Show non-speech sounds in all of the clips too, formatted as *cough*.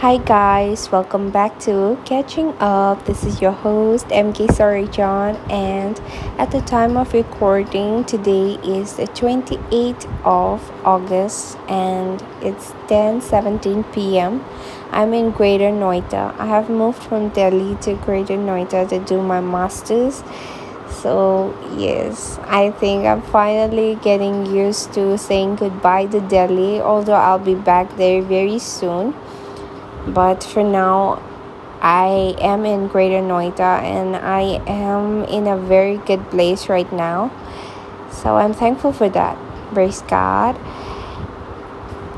Hi guys, welcome back to Catching Up. This is your host MK Sorry John and at the time of recording today is the 28th of August and it's 10:17 p.m. I'm in Greater Noida. I have moved from Delhi to Greater Noida to do my masters. So, yes, I think I'm finally getting used to saying goodbye to Delhi, although I'll be back there very soon but for now I am in Greater Noida and I am in a very good place right now. So I'm thankful for that. Praise God.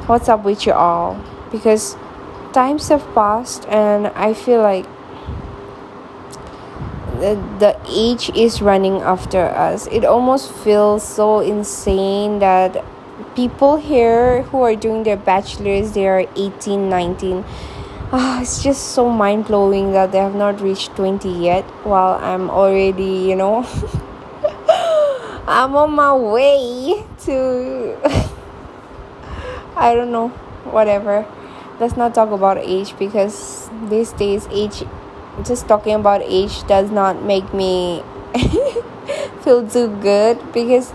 What's up with you all? Because times have passed and I feel like the, the age is running after us. It almost feels so insane that people here who are doing their bachelors they are 18 19 oh, it's just so mind blowing that they have not reached 20 yet while I'm already, you know, *laughs* I'm on my way to, *laughs* I don't know, whatever. Let's not talk about age because these days, age, just talking about age does not make me *laughs* feel too good because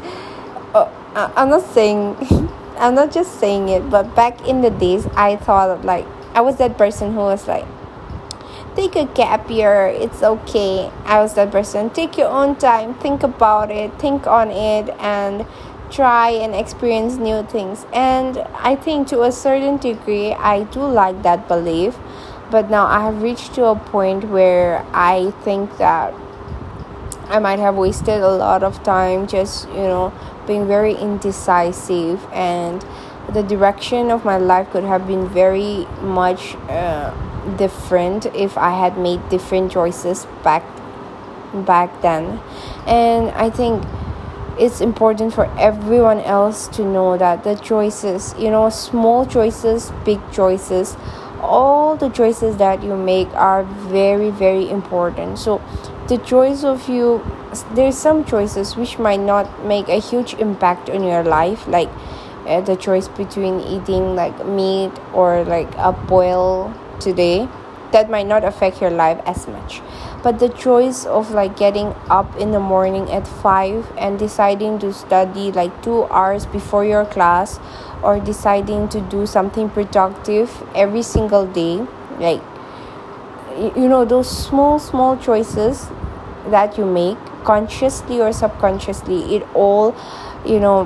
I'm not saying, *laughs* I'm not just saying it, but back in the days, I thought like I was that person who was like, take a gap year, it's okay. I was that person. Take your own time, think about it, think on it, and try and experience new things. And I think to a certain degree, I do like that belief. But now I have reached to a point where I think that I might have wasted a lot of time just, you know, being very indecisive and the direction of my life could have been very much uh, different if I had made different choices back back then. And I think it's important for everyone else to know that the choices you know small choices big choices all the choices that you make are very very important. So the choice of you there's some choices which might not make a huge impact on your life like uh, the choice between eating like meat or like a boil today that might not affect your life as much but the choice of like getting up in the morning at 5 and deciding to study like 2 hours before your class or deciding to do something productive every single day like you know those small small choices that you make consciously or subconsciously it all you know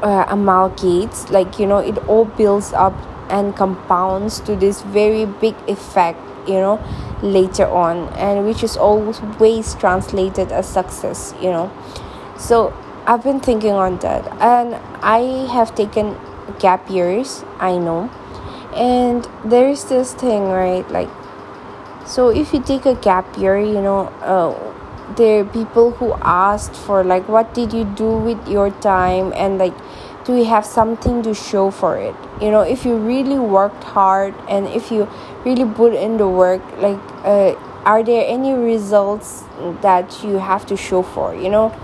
uh, amalgates like you know it all builds up and compounds to this very big effect you know later on and which is always translated as success you know. So i've been thinking on that and i have taken gap years i know. And there's this thing right like so if you take a gap year you know uh, there are people who asked for like what did you do with your time and like do we have something to show for it? You know if you really worked hard and if you really put in the work like uh, are there any results that you have to show for you know?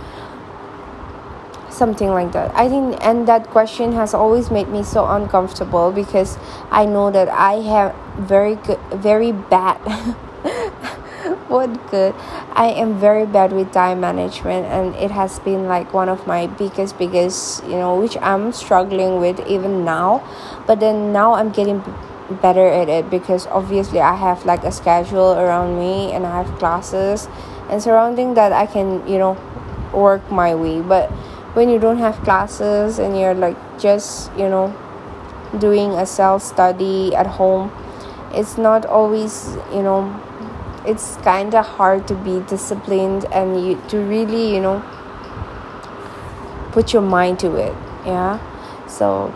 Something like that. I think and that question has always made me so uncomfortable because i know that i have very good very bad *laughs* what good? I am very bad with time management and it has been like one of my biggest biggest you know which i'm struggling with even now. But then now i'm getting better at it because obviously i have like a schedule around me and i have classes and surrounding that i can you know work my way. But when you don't have classes and you're like just you know doing a self study at home it's not always you know it's kind of hard to be disciplined and you to really you know put your mind to it yeah? So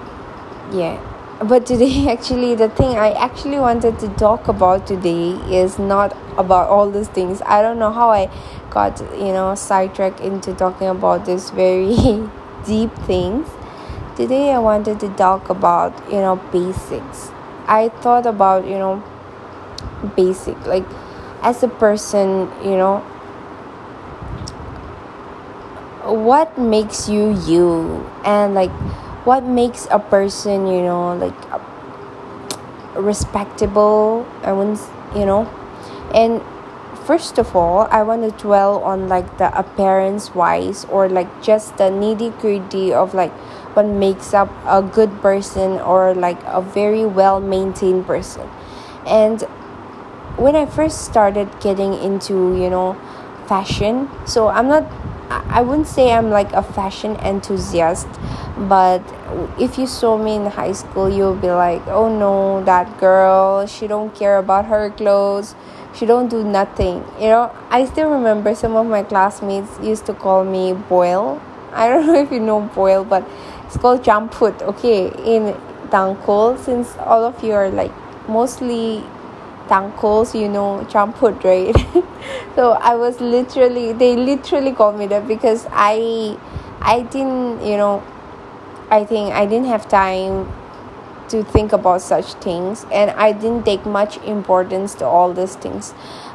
yeah but today *laughs* actually the thing i actually wanted to talk about today is not about all these things. I don't know how i got you know sidetracked into talking about this very *laughs* deep things. Today i wanted to talk about you know basics. I thought about you know basic like as a person, you know, what makes you you? And like what makes a person, you know, like uh, respectable i wouldn't you know? And first of all i want to dwell on like the appearance wise or like just the nitty gritty of like what makes up a good person or like a very well maintained person. And when i first started getting into you know fashion so i'm not I wouldn't say I'm like a fashion enthusiast, but if you saw me in high school, you'll be like, "Oh no, that girl, she don't care about her clothes. She don't do nothing." You know, I still remember some of my classmates used to call me Boyle. I don't *laughs* know if you know Boyle, but it's called Jamput, okay, in Tangkhul since all of you are like mostly Tangkhuls, you know, champut, right? *laughs* so I was literally, they literally called me that because I, I didn't, you know, I think I didn't have time to think about such things and I didn't take much importance to all these things.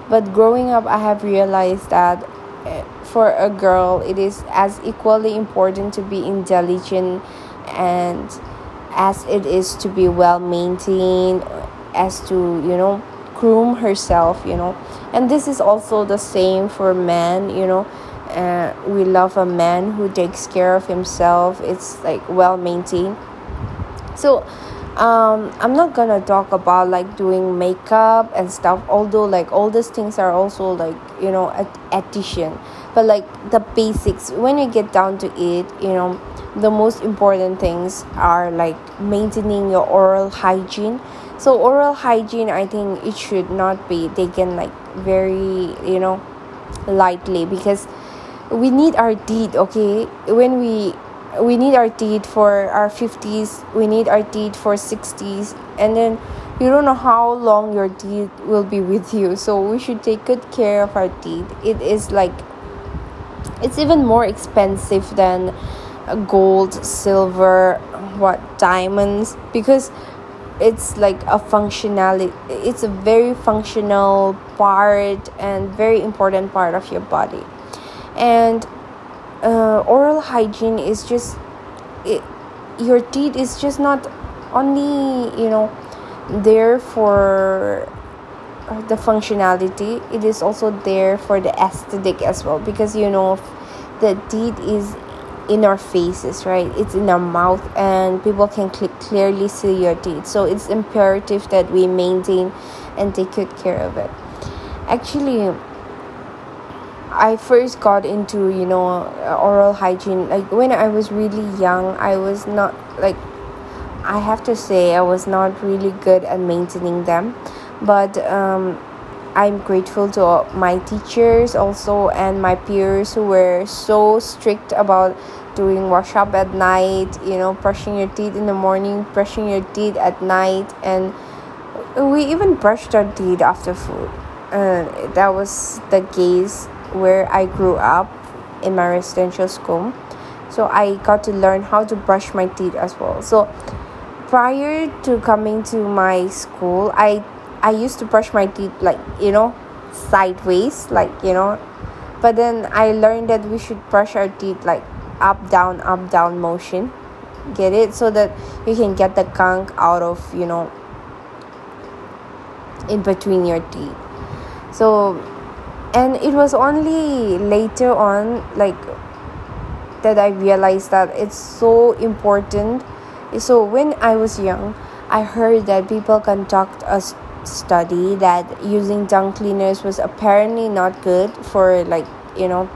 But growing up, I have realized that eh, for a girl, it is as equally important to be intelligent and as it is to be well maintained, as to, you know, groom herself you know and this is also the same for men you know uh, we love a man who takes care of himself. It's like well maintained so um, i'm not gonna talk about like doing makeup and stuff although like all these things are also like you know addition. But like the basics when you get down to it you know the most important things are like maintaining your oral hygiene. So oral hygiene i think it should not be taken like very you know lightly because we need our teeth okay? When we we need our teeth for our 50s we need our teeth for 60s and then you don't know how long your teeth will be with you. So we should take good care of our teeth it is like it's even more expensive than uh, gold silver what diamonds because it's like a functionality it's a very functional part and very important part of your body and uh, oral hygiene is just it, your teeth is just not only you know there for the functionality it is also there for the aesthetic as well. Because you know the teeth is in our faces right? It's in our mouth and people can cl- clearly see your teeth. So it's imperative that we maintain and take good care of it. Actually i first got into you know oral hygiene like when i was really young i was not like i have to say i was not really good at maintaining them but um I'm grateful to my teachers also and my peers who were so strict about doing wash up at night, you know, brushing your teeth in the morning, brushing your teeth at night, and we even brushed our teeth after food. Uh, that was the case where I grew up in my residential school. So I got to learn how to brush my teeth as well. So prior to coming to my school, I I used to brush my teeth like you know sideways like you know but then I learned that we should brush our teeth like up down up down motion get it so that you can get the gunk out of you know in between your teeth so and it was only later on like that I realized that it's so important. So when I was young I heard that people conduct a study that using tongue cleaners was apparently not good for like you know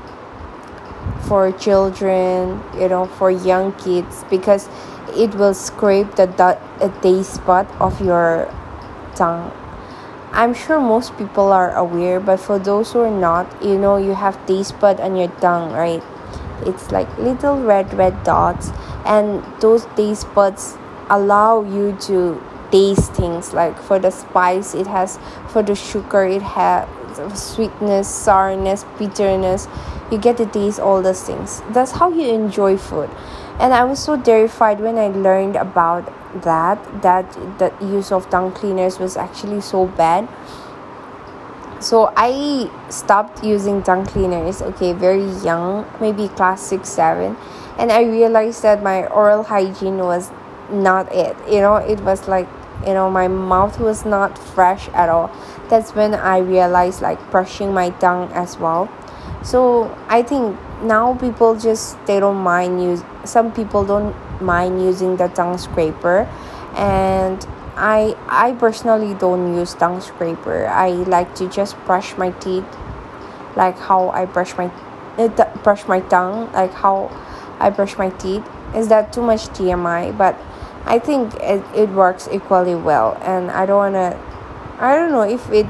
for children you know for young kids because it will scrape the dot, a spot of your tongue i'm sure most people are aware but for those who are not you know you have taste bud on your tongue right? It's like little red red dots. And those taste buds allow you to taste things like for the spice it has for the sugar it has sweetness sourness bitterness. You get to taste all those things. That's how you enjoy food. And i was so terrified when i learned about that that the use of tongue cleaners was actually so bad. So i stopped using tongue cleaners okay very young maybe class 6 7 and i realized that my oral hygiene was not it. You know it was like you know my mouth was not fresh at all. That's when i realized like brushing my tongue as well. So i think now people just they don't mind use some people don't mind using the tongue scraper. And i i personally don't use tongue scraper. I like to just brush my teeth like how i brush my uh, brush my tongue like how i brush my teeth. Is that too much tmi but i think it, it works equally well. And i don't want to i don't know if it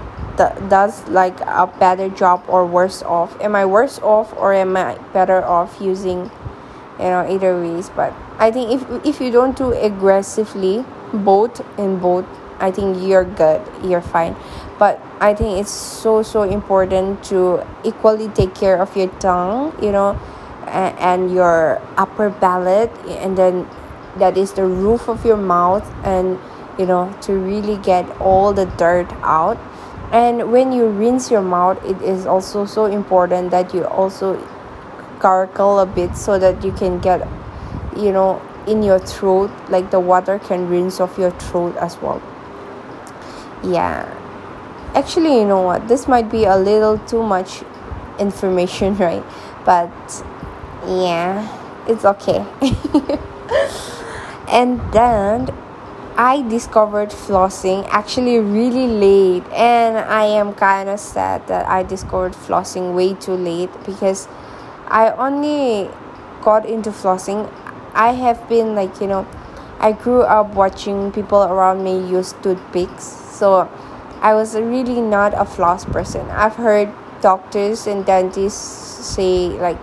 does like a better job or worse off. Am i worse off or am i better off using you know either ways. But i think if if you don't do aggressively both in both i think you're good you're fine. But i think it's so so important to equally take care of your tongue you know and, and your upper palate and then that is the roof of your mouth and you know to really get all the dirt out. And when you rinse your mouth it is also so important that you also gargle a bit so that you can get you know in your throat like the water can rinse off your throat as well. Yeah. Actually you know what? This might be a little too much information *laughs* right? But yeah it's okay. *laughs* And then I discovered flossing actually really late, and I am kind of sad that I discovered flossing way too late because I only got into flossing. I have been like, you know, I grew up watching people around me use toothpicks, so I was really not a floss person. I've heard doctors and dentists say, like,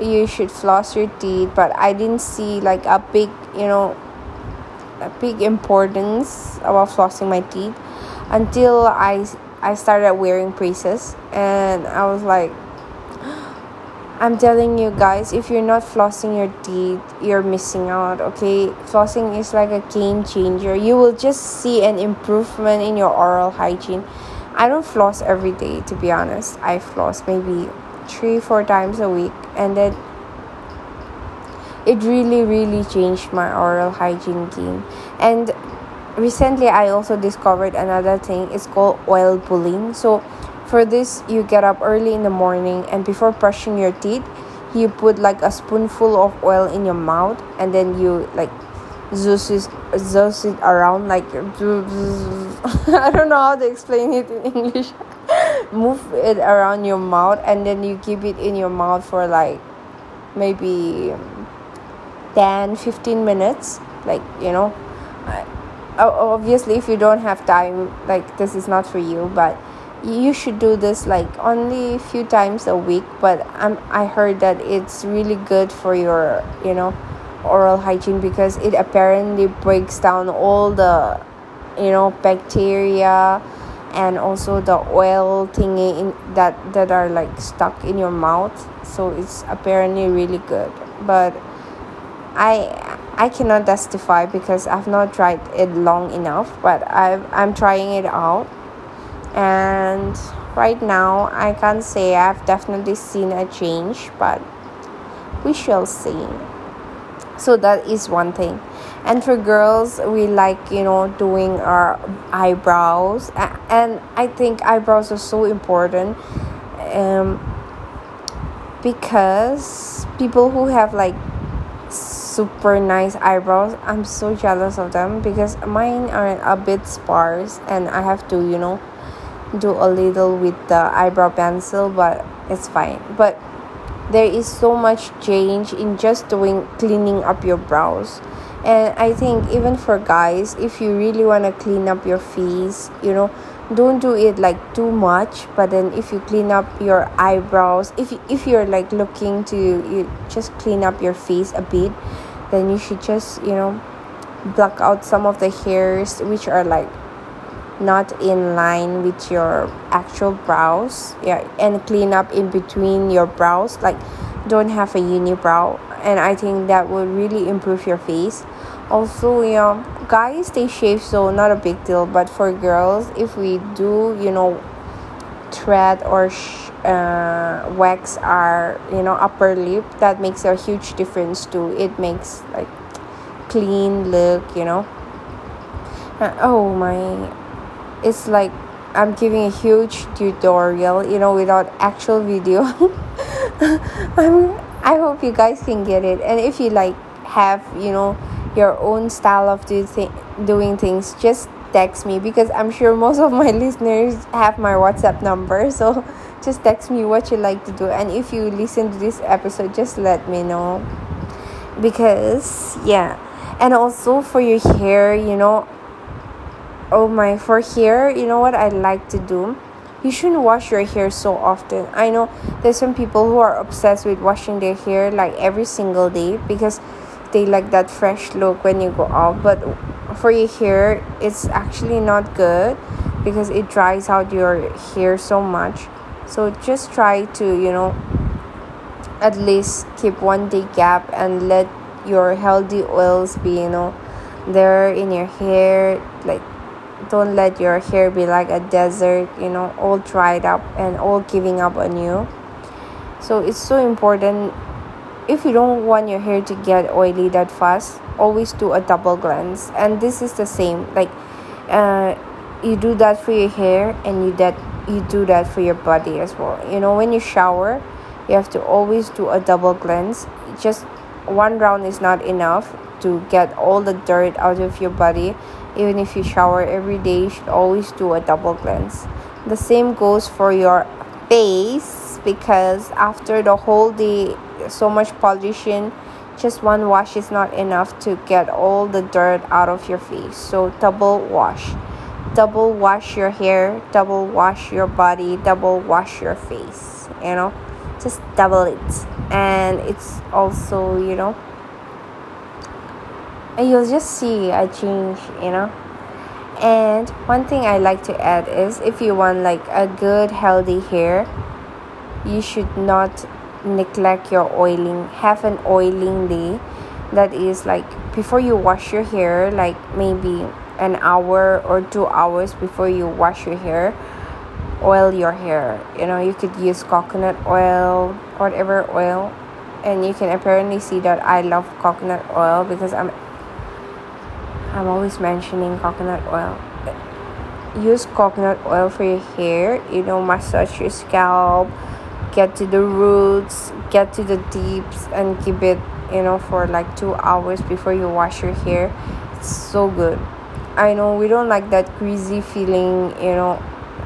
you should floss your teeth, but I didn't see like a big, you know, a big importance about flossing my teeth until I I started wearing braces and I was like I'm telling you guys if you're not flossing your teeth you're missing out okay? Flossing is like a game changer. You will just see an improvement in your oral hygiene. I don't floss every day to be honest. I floss maybe 3 4 times a week and then it really really changed my oral hygiene game. And recently i also discovered another thing. It's called oil pulling. So for this you get up early in the morning and before brushing your teeth you put like a spoonful of oil in your mouth and then you like zoos it, it around like *laughs* i don't know how to explain it in english. *laughs* Move it around your mouth and then you keep it in your mouth for like maybe 10 15 minutes like you know. Obviously if you don't have time like this is not for you but you should do this like only a few times a week but I'm, i heard that it's really good for your you know oral hygiene because it apparently breaks down all the you know bacteria and also the oil thingy in that that are like stuck in your mouth so it's apparently really good but I I cannot testify because I've not tried it long enough, but i I'm trying it out. And right now, I can't say I've definitely seen a change, but we shall see. So that is one thing. And for girls, we like, you know, doing our eyebrows. And I think eyebrows are so important um, because people who have like super nice eyebrows i'm so jealous of them because mine are a bit sparse and i have to you know do a little with the eyebrow pencil but it's fine. But there is so much change in just doing cleaning up your brows. And i think even for guys if you really want to clean up your face you know don't do it like too much. But then if you clean up your eyebrows if if you're like looking to you just clean up your face a bit then you should just you know block out some of the hairs which are like not in line with your actual brows. Yeah and clean up in between your brows. Like don't have a unibrow and i think that will really improve your face. Also you know guys they shave so not a big deal. But for girls if we do you know thread or sh- uh, wax our you know upper lip that makes a huge difference too. It makes like clean look you know. Uh, oh my it's like i'm giving a huge tutorial you know without actual video. *laughs* I'm i hope you guys can get it. And if you like have you know your own style of do doing things just text me because i'm sure most of my *laughs* listeners have my whatsapp number. So just text me what you like to do. And if you listen to this episode just let me know. Because yeah. And also for your hair you know oh my for hair you know what i like to do? You shouldn't wash your hair so often. I know there's some people who are obsessed with washing their hair like every single day because they like that fresh look when you go out but for your hair it's actually not good because it dries out your hair so much. So just try to you know at least keep one day gap and let your healthy oils be you know there in your hair like don't let your hair be like a desert you know all dried up and all giving up on you. So it's so important if you don't want your hair to get oily that fast always do a double cleanse. And this is the same like uh, you do that for your hair and you that you do that for your body as well. You know when you shower you have to always do a double cleanse. Just one round is not enough to get all the dirt out of your body even if you shower every day you should always do a double cleanse. The same goes for your face because after the whole day so much pollution just one wash is not enough to get all the dirt out of your face. So double wash. Double wash your hair double wash your body double wash your face you know? Just double it. And it's also you know and you'll just see a change you know? And one thing i like to add is if you want like a good healthy hair you should not neglect your oiling. Have an oiling day that is like before you wash your hair like maybe an hour or two hours before you wash your hair oil your hair. You know you could use coconut oil whatever oil. And you can apparently see that i love coconut oil because i'm i'm always mentioning coconut oil. Use coconut oil for your hair you know massage your scalp get to the roots get to the deeps and keep it you know for like two hours before you wash your hair. It's so good. I know we don't like that greasy feeling you know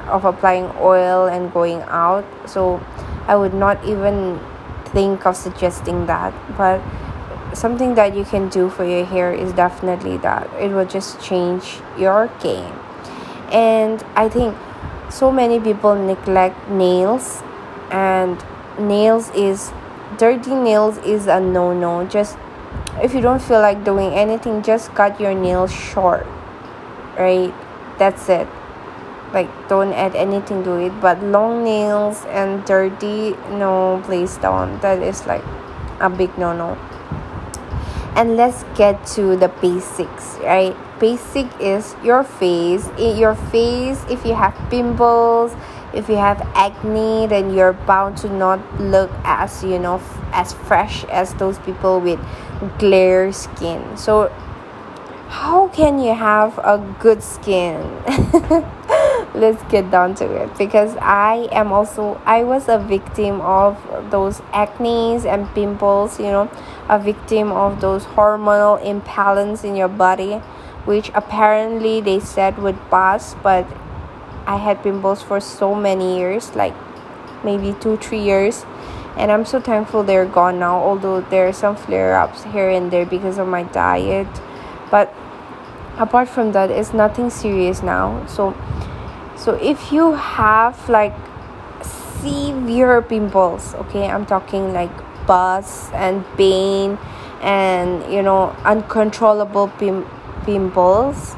of applying oil and going out so i would not even think of suggesting that but something that you can do for your hair is definitely that. It will just change your game. And i think so many people neglect nails and nails is dirty nails is a no no just if you don't feel like doing anything just cut your nails short right? That's it. Like don't add anything to it. But long nails and dirty no please don't. That is like a big no no and let's get to the basics right? Basic is your face. In your face if you have pimples if you have acne then you're bound to not look as you know as fresh as those people with clear skin. So how can you have a good skin? *laughs* Let's get down to it. Because i am also i was a victim of those acnes and pimples you know a victim of those hormonal imbalance in your body which apparently they said would pass but I had pimples for so many years, like maybe two, three years. And I'm so thankful they're gone now, although there are some flare ups here and there because of my diet. But apart from that, it's nothing serious now. So, so if you have like severe pimples, okay, I'm talking like buzz and pain and you know uncontrollable pim- pimples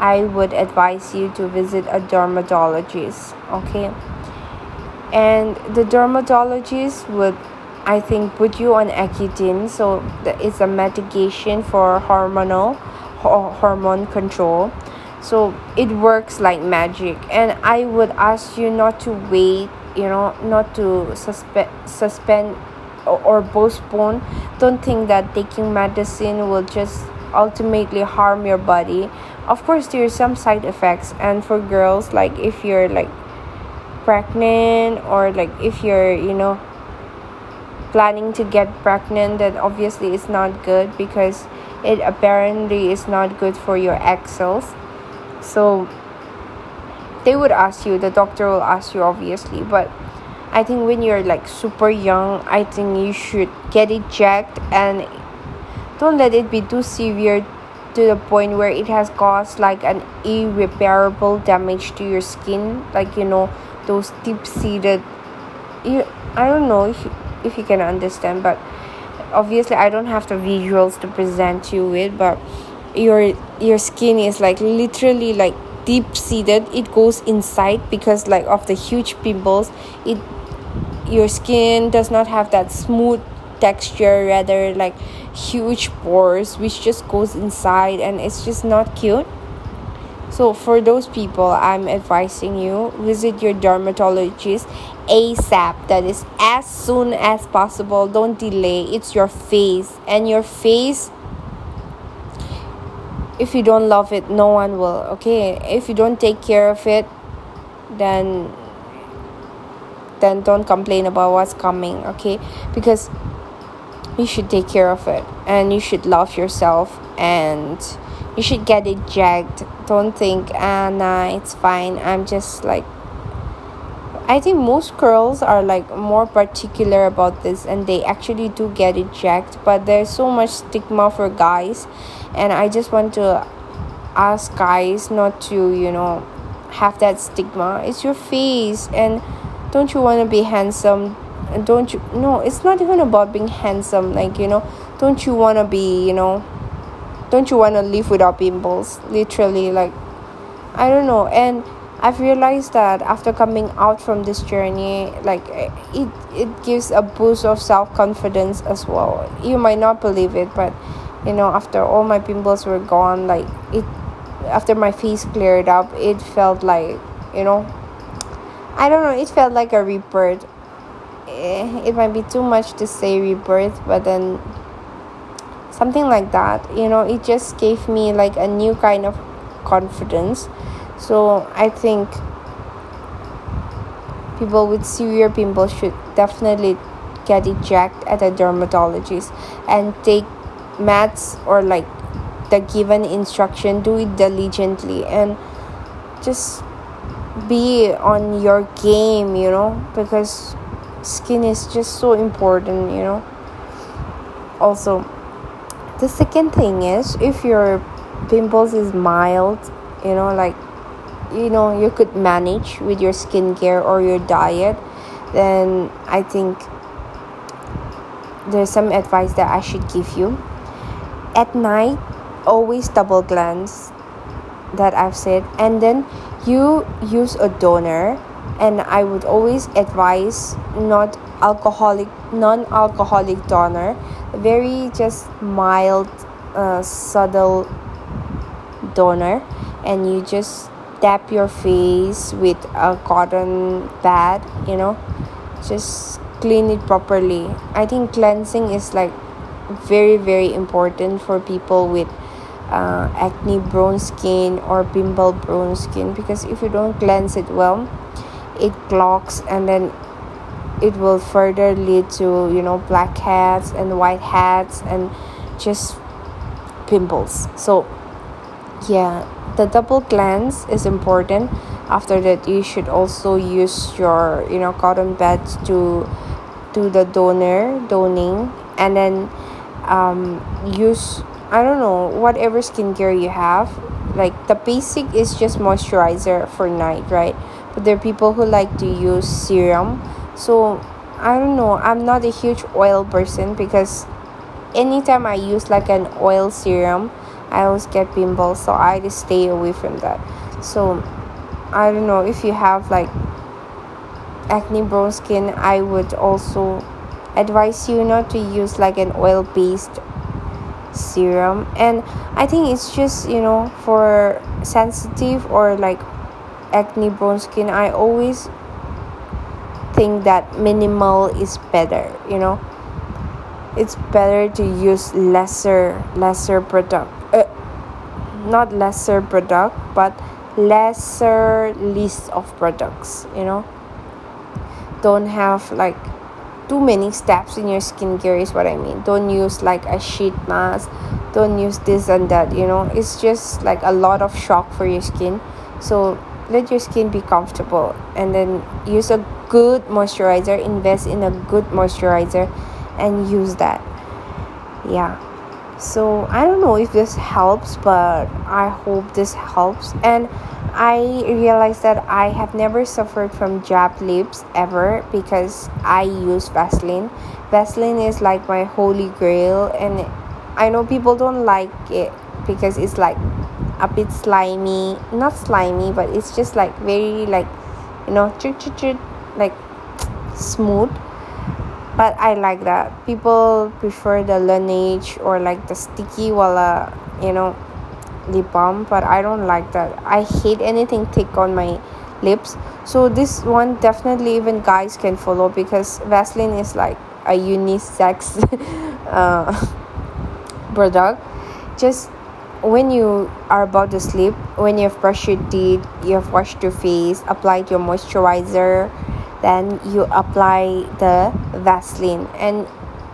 I would advise you to visit a dermatologist, okay? And the dermatologist would, I think, put you on Accutane. So it's a medication for hormonal hormone control. So it works like magic. And I would ask you not to wait, you know, not to suspend suspend or, postpone. Don't think that taking medicine will just ultimately harm your body of course there's some side effects and for girls like if you're like pregnant or like if you're you know planning to get pregnant then obviously it's not good because it apparently is not good for your egg cells so they would ask you the doctor will ask you obviously but i think when you're like super young i think you should get it checked and don't let it be too severe to the point where it has caused like an irreparable damage to your skin. Like you know those deep seated you i don't know if, if you can understand but obviously i don't have the visuals to present you with but your your skin is like literally like deep seated it goes inside because like of the huge pimples. It your skin does not have that smooth texture rather like huge pores which just goes inside and it's just not cute. So for those people i'm advising you visit your dermatologist asap that is as soon as possible don't delay. It's your face and your face if you don't love it no one will okay? If you don't take care of it then then don't complain about what's coming okay? Because you should take care of it and you should love yourself and you should get it jagged. Don't think ah nah it's fine. I'm just like I think most girls are like more particular about this and they actually do get it jacked, but there's so much stigma for guys, and I just want to ask guys not to, you know, have that stigma. It's your face, and don't you want to be handsome? And don't you? No, it's not even about being handsome. Like you know, don't you want to be, you know, don't you want to live without pimples? Literally, like I don't know, and I've realized that after coming out from this journey, like it it gives a boost of self confidence as well. You might not believe it, but you know, after all my pimples were gone, like it after my face cleared up, it felt like you know, I don't know, it felt like a rebirth. Eh, it might be too much to say rebirth, but then something like that, you know, it just gave me like a new kind of confidence so I think people with severe pimples should definitely get checked at a dermatologist and take meds or like the given instruction do it diligently and just be on your game you know? Because skin is just so important you know? Also the second thing is if your pimples is mild you know like you know you could manage with your skincare or your diet then i think there's some advice that i should give you. At night always double cleanse that i've said and then you use a toner. and i would always advise not alcoholic non-alcoholic toner, very just mild uh, subtle toner, and you just tap your face with a cotton pad you know just clean it properly i think cleansing is like very very important for people with uh, acne prone skin or pimple prone skin because if you don't cleanse it well it clogs and then it will further lead to you know blackheads and white whiteheads and just pimples. So yeah the double cleanse is important. After that you should also use your you know cotton pads to do the toner toning and then um, use i don't know whatever skincare you have like the basic is just moisturizer for night right but there are people who like to use serum so i don't know i'm not a huge oil person because anytime i use like an oil serum I always get pimples, so I just stay away from that. So I don't know if you have like acne prone skin, I would also advise you not to use like an oil based serum. And I think it's just you know for sensitive or like acne prone skin I always think that minimal is better you know? It's better to use lesser lesser product uh, not lesser product but lesser list of products you know? Don't have like too many steps in your skincare is what i mean. Don't use like a sheet mask. Don't use this and that you know. It's just like a lot of shock for your skin. So let your skin be comfortable. And then use a good moisturizer. Invest in a good moisturizer and use that. Yeah. So i don't know if this helps but i hope this helps. And i realized that i have never suffered from chapped lips ever because i use vaseline vaseline is like my holy grail and i know people don't like it because it's like a bit slimy not slimy but it's just like very like you know like smooth but I like that. People prefer the Laneige or like the sticky wala, you know, lip balm, but I don't like that. I hate anything thick on my lips. So this one definitely even guys can follow because Vaseline is like a unisex *laughs* uh, product. Just when you are about to sleep, when you have brushed your teeth, you have washed your face, applied your moisturizer, then you apply the Vaseline and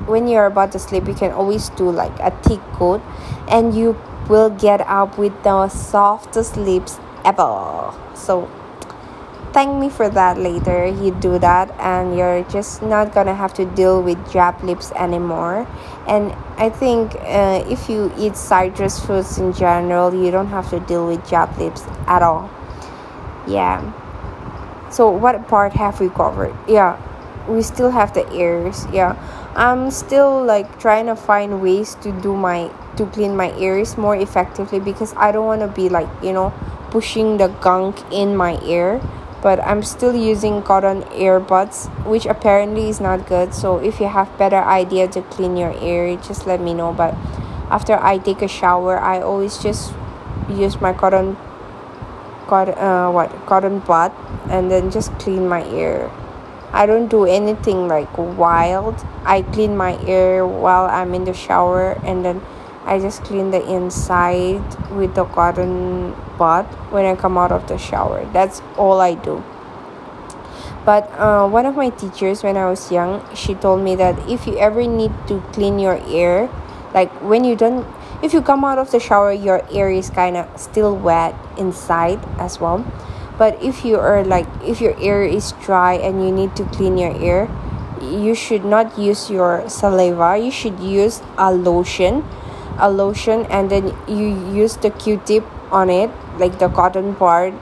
when you're about to sleep you can always do like a thick coat and you will get up with the softest lips ever. So thank me for that later. You do that and you're just not gonna have to deal with chapped lips anymore. And i think uh, if you eat citrus fruits in general you don't have to deal with chapped lips at all. Yeah. So what part have we covered? Yeah. We still have the ears. Yeah i'm still like trying to find ways to do my to clean my ears more effectively because i don't want to be like you know pushing the gunk in my ear. But i'm still using cotton earbuds which apparently is not good. So if you have better idea to clean your ear just let me know. But after i take a shower i always just use my cotton cotton uh, what cotton bud and then just clean my ear i don't do anything like wild. I clean my ear while i'm in the shower and then i just clean the inside with the cotton bud when i come out of the shower. That's all i do. But uh, one of my teachers when i was young she told me that if you ever need to clean your ear like when you don't if you come out of the shower your ear is kind of still wet inside as well but if you are like if your ear is dry and you need to clean your ear you should not use your saliva. You should use a lotion a lotion and then you use the q-tip on it like the cotton part.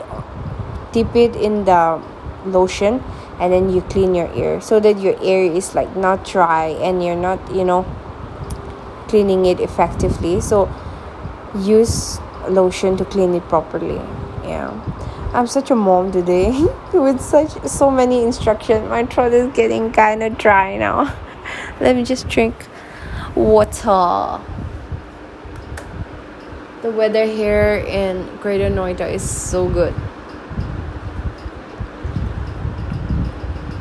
Dip it in the lotion and then you clean your ear so that your ear is like not dry and you're not you know cleaning it effectively. So use lotion to clean it properly. Yeah i'm such a mom today. *laughs* With such so many instructions my throat is getting kind of dry now. *laughs* Let me just drink water. The weather here in greater noida is so good.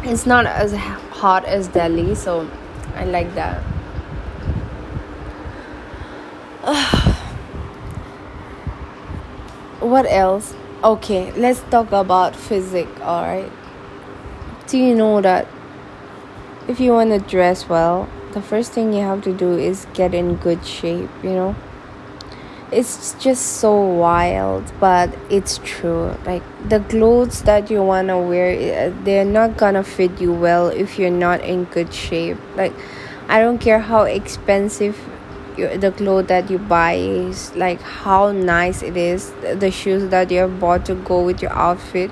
It's not as hot as delhi so i like that. *sighs* What else okay let's talk about physique all right do you know that if you want to dress well the first thing you have to do is get in good shape you know? It's just so wild but it's true. Like the clothes that you want to wear eh, they're not gonna fit you well if you're not in good shape. Like i don't care how expensive the clothes that you buy is like how nice it is the shoes that you have bought to go with your outfit.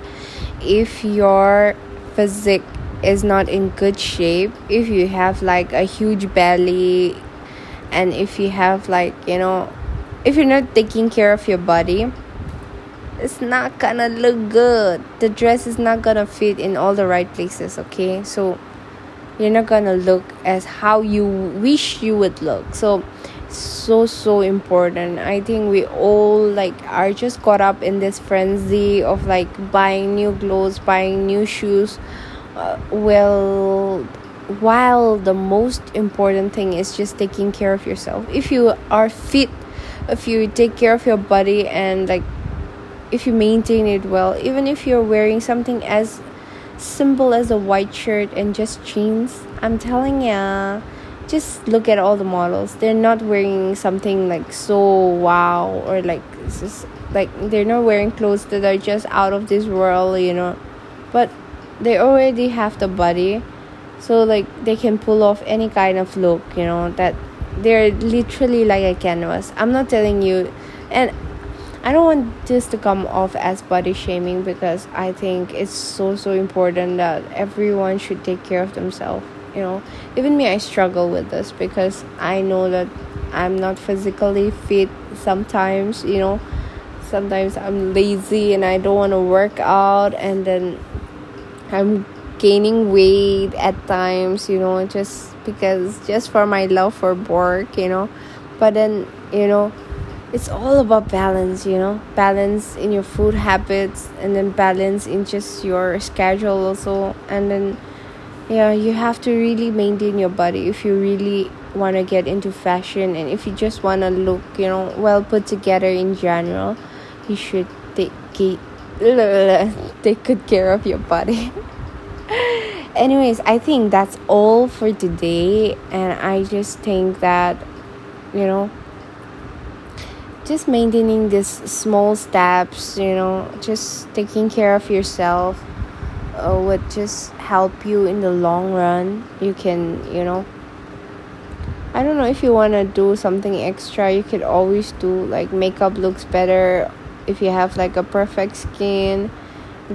If your physique is not in good shape if you have like a huge belly and if you have like you know if you're not taking care of your body it's not gonna look good. The dress is not gonna fit in all the right places okay? So you're not gonna look as how you wish you would look. So so so important. I think we all like are just caught up in this frenzy of like buying new clothes buying new shoes. Uh, well while the most important thing is just taking care of yourself. If you are fit if you take care of your body and like if you maintain it well even if you're wearing something as simple as a white shirt and just jeans i'm telling ya just look at all the models. They're not wearing something like so wow or like just like they're not wearing clothes that are just out of this world you know. But they already have the body so like they can pull off any kind of look you know that they're literally like a canvas. I'm not telling you and i don't want this to come off as body shaming because i think it's so so important that everyone should take care of themselves you know even me i struggle with this because i know that i'm not physically fit sometimes you know. Sometimes i'm lazy and i don't want to work out and then i'm gaining weight at times you know just because just for my love for work you know. But then you know it's all about balance you know. Balance in your food habits and then balance in just your schedule also. And then yeah you have to really maintain your body if you really want to get into fashion and if you just want to look you know well put together in general you should take *laughs* take good care of your body. *laughs* Anyways i think that's all for today and i just think that you know just maintaining these small steps you know just taking care of yourself uh, would just help you in the long run. You can you know i don't know if you want to do something extra you could always do like makeup looks better if you have like a perfect skin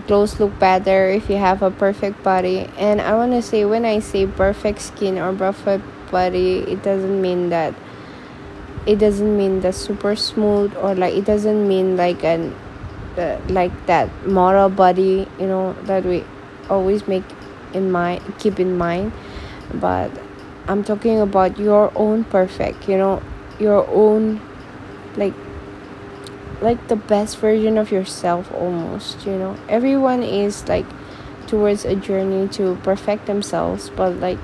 clothes look better if you have a perfect body. And i want to say when i say perfect skin or perfect body it doesn't mean that it doesn't mean the super smooth or like it doesn't mean like an uh, like that moral body you know that we always make in mind keep in mind. But i'm talking about your own perfect you know your own like like the best version of yourself almost you know. Everyone is like towards a journey to perfect themselves but like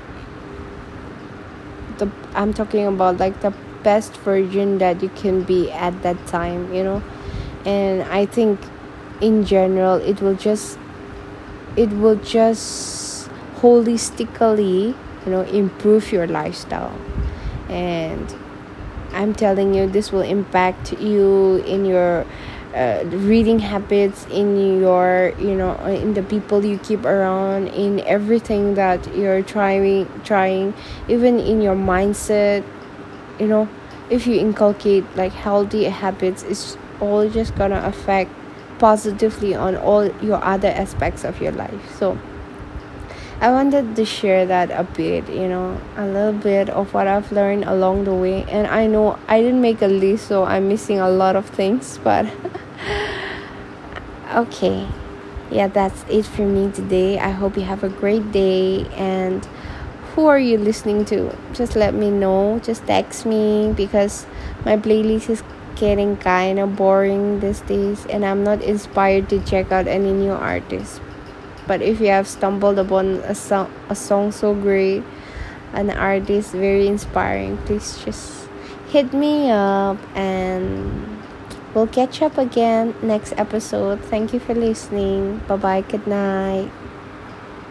the i'm talking about like the best version that you can be at that time you know and i think in general it will just it will just holistically you know improve your lifestyle and I'm telling you, this will impact you in your uh, reading habits, in your, you know, in the people you keep around, in everything that you're trying, trying, even in your mindset. You know, if you inculcate like healthy habits, it's all just gonna affect positively on all your other aspects of your life. So I wanted to share that a bit, you know, a little bit of what I've learned along the way. And I know I didn't make a list, so I'm missing a lot of things, *laughs* but okay. Yeah, that's it for me today. I hope you have a great day. And who are you listening to? Just let me know. Just text me because my playlist is getting kind of boring these days and I'm not inspired to check out any new artists. But if you have stumbled upon a song, a song so great an artist very inspiring please just hit me up and we'll catch up again next episode. Thank you for listening. Bye bye good night